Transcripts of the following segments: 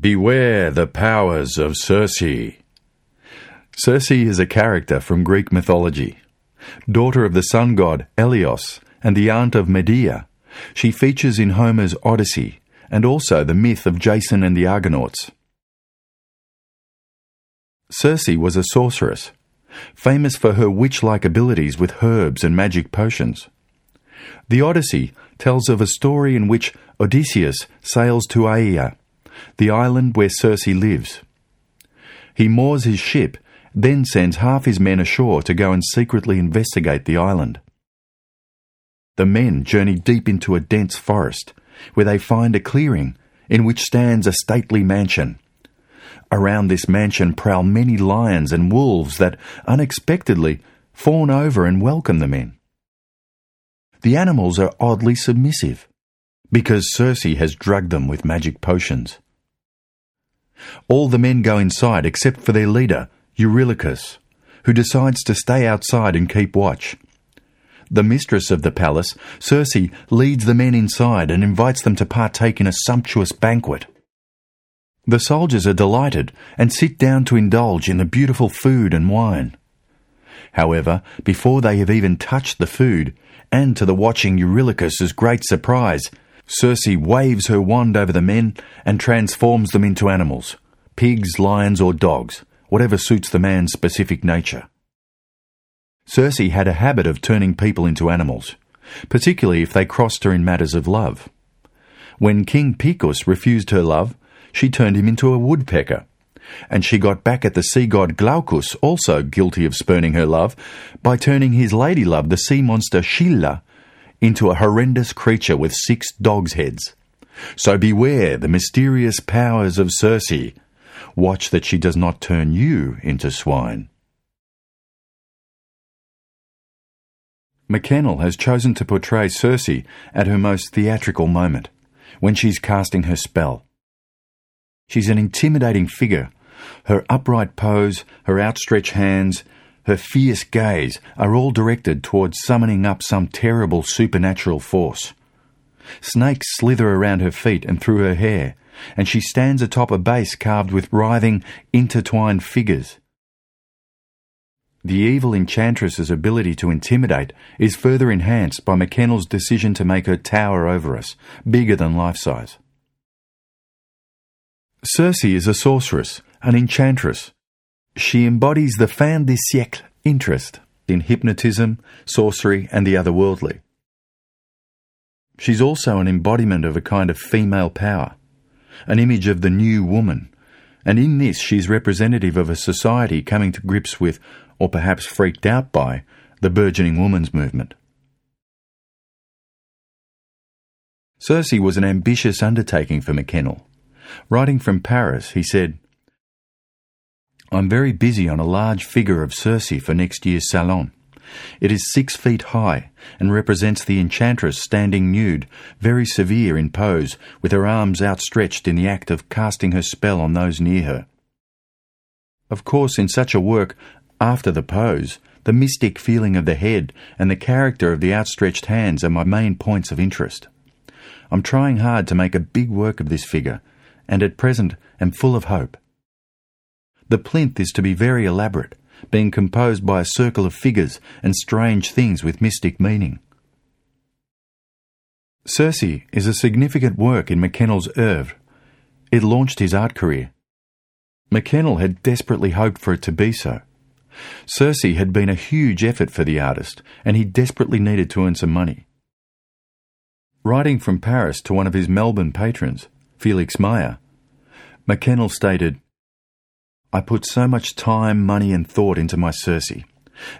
Beware the powers of Circe. Circe is a character from Greek mythology. Daughter of the sun god Helios and the aunt of Medea, she features in Homer's Odyssey and also the myth of Jason and the Argonauts. Circe was a sorceress, famous for her witch like abilities with herbs and magic potions. The Odyssey tells of a story in which Odysseus sails to Aea, the island where Circe lives. He moors his ship, then sends half his men ashore to go and secretly investigate the island. The men journey deep into a dense forest, where they find a clearing in which stands a stately mansion. Around this mansion prowl many lions and wolves that, unexpectedly, fawn over and welcome the men. The animals are oddly submissive, because Circe has drugged them with magic potions. All the men go inside except for their leader, Eurylochus, who decides to stay outside and keep watch. The mistress of the palace, Circe, leads the men inside and invites them to partake in a sumptuous banquet. The soldiers are delighted and sit down to indulge in the beautiful food and wine. However, before they have even touched the food, and to the watching Eurylochus's great surprise, Circe waves her wand over the men and transforms them into animals pigs, lions, or dogs, whatever suits the man's specific nature. Circe had a habit of turning people into animals, particularly if they crossed her in matters of love. When King Picus refused her love, she turned him into a woodpecker. And she got back at the sea god Glaucus, also guilty of spurning her love, by turning his lady love, the sea monster Scylla, into a horrendous creature with six dogs' heads. So beware the mysterious powers of Circe. Watch that she does not turn you into swine. Mackennal has chosen to portray Circe at her most theatrical moment, when she's casting her spell. She's an intimidating figure. Her upright pose, her outstretched hands, her fierce gaze are all directed towards summoning up some terrible supernatural force. Snakes slither around her feet and through her hair, and she stands atop a base carved with writhing, intertwined figures. The evil enchantress's ability to intimidate is further enhanced by Mackennal's decision to make her tower over us, bigger than life size. Circe is a sorceress, an enchantress. She embodies the fin de siècle interest in hypnotism, sorcery, and the otherworldly. She's also an embodiment of a kind of female power, an image of the new woman, and in this she's representative of a society coming to grips with, or perhaps freaked out by, the burgeoning woman's movement. Circe was an ambitious undertaking for Mackennal. Writing from Paris, he said, I'm very busy on a large figure of Circe for next year's Salon. It is six feet high and represents the enchantress standing nude, very severe in pose, with her arms outstretched in the act of casting her spell on those near her. Of course, in such a work, after the pose, the mystic feeling of the head and the character of the outstretched hands are my main points of interest. I'm trying hard to make a big work of this figure, and at present am full of hope. The plinth is to be very elaborate, being composed by a circle of figures and strange things with mystic meaning. Circe is a significant work in Mackennal's oeuvre. It launched his art career. Mackennal had desperately hoped for it to be so. Circe had been a huge effort for the artist, and he desperately needed to earn some money. Writing from Paris to one of his Melbourne patrons, Felix Meyer, Mackennal stated, I put so much time, money, and thought into my Circe,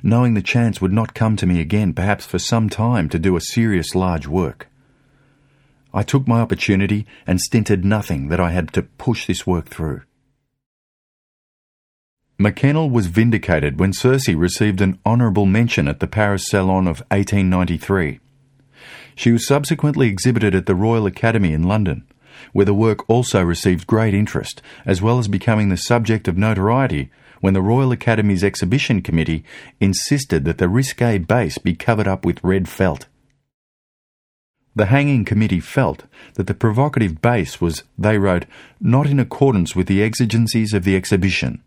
knowing the chance would not come to me again, perhaps for some time, to do a serious large work. I took my opportunity and stinted nothing that I had to push this work through. Mackennal was vindicated when Circe received an honourable mention at the Paris Salon of 1893. She was subsequently exhibited at the Royal Academy in London, where the work also received great interest, as well as becoming the subject of notoriety when the Royal Academy's exhibition committee insisted that the risque base be covered up with red felt. The hanging committee felt that the provocative base was, they wrote, not in accordance with the exigencies of the exhibition.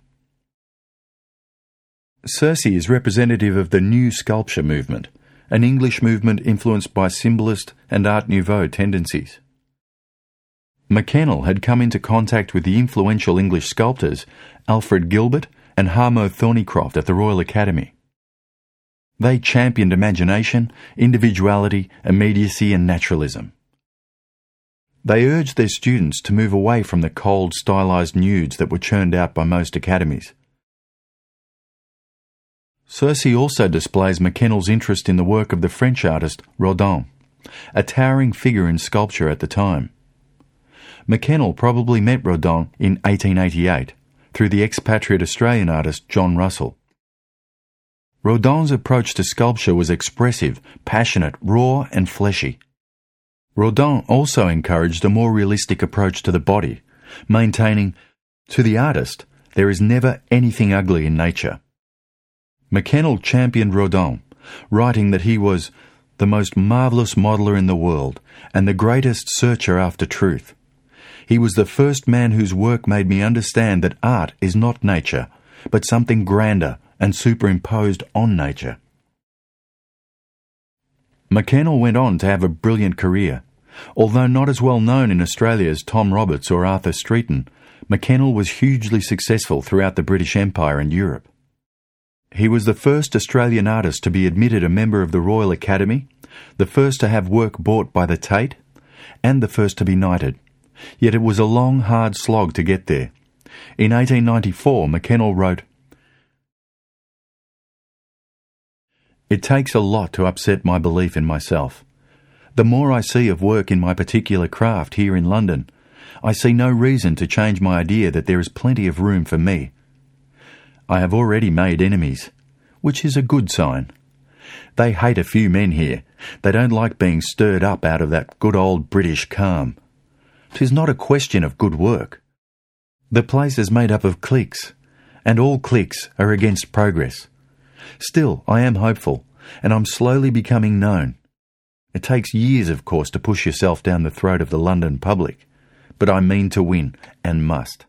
Circe is representative of the New Sculpture movement, an English movement influenced by Symbolist and Art Nouveau tendencies. Mackennal had come into contact with the influential English sculptors Alfred Gilbert and Hamo Thornycroft at the Royal Academy. They championed imagination, individuality, immediacy, and naturalism. They urged their students to move away from the cold, stylized nudes that were churned out by most academies. Circe also displays Mackennal's interest in the work of the French artist Rodin, a towering figure in sculpture at the time. Mackennal probably met Rodin in 1888 through the expatriate Australian artist John Russell. Rodin's approach to sculpture was expressive, passionate, raw, and fleshy. Rodin also encouraged a more realistic approach to the body, maintaining, to the artist, there is never anything ugly in nature. Mackennal championed Rodin, writing that he was the most marvellous modeller in the world and the greatest searcher after truth. He was the first man whose work made me understand that art is not nature, but something grander, and superimposed on nature. Mackennal went on to have a brilliant career. Although not as well known in Australia as Tom Roberts or Arthur Streeton, Mackennal was hugely successful throughout the British Empire and Europe. He was the first Australian artist to be admitted a member of the Royal Academy, the first to have work bought by the Tate, and the first to be knighted. Yet it was a long, hard slog to get there. In 1894, Mackennal wrote, It takes a lot to upset my belief in myself. The more I see of work in my particular craft here in London, I see no reason to change my idea that there is plenty of room for me. I have already made enemies, which is a good sign. They hate a few men here. They don't like being stirred up out of that good old British calm. Tis not a question of good work. The place is made up of cliques, and all cliques are against progress. Still, I am hopeful, and I'm slowly becoming known. It takes years, of course, to push yourself down the throat of the London public, but I mean to win, and must.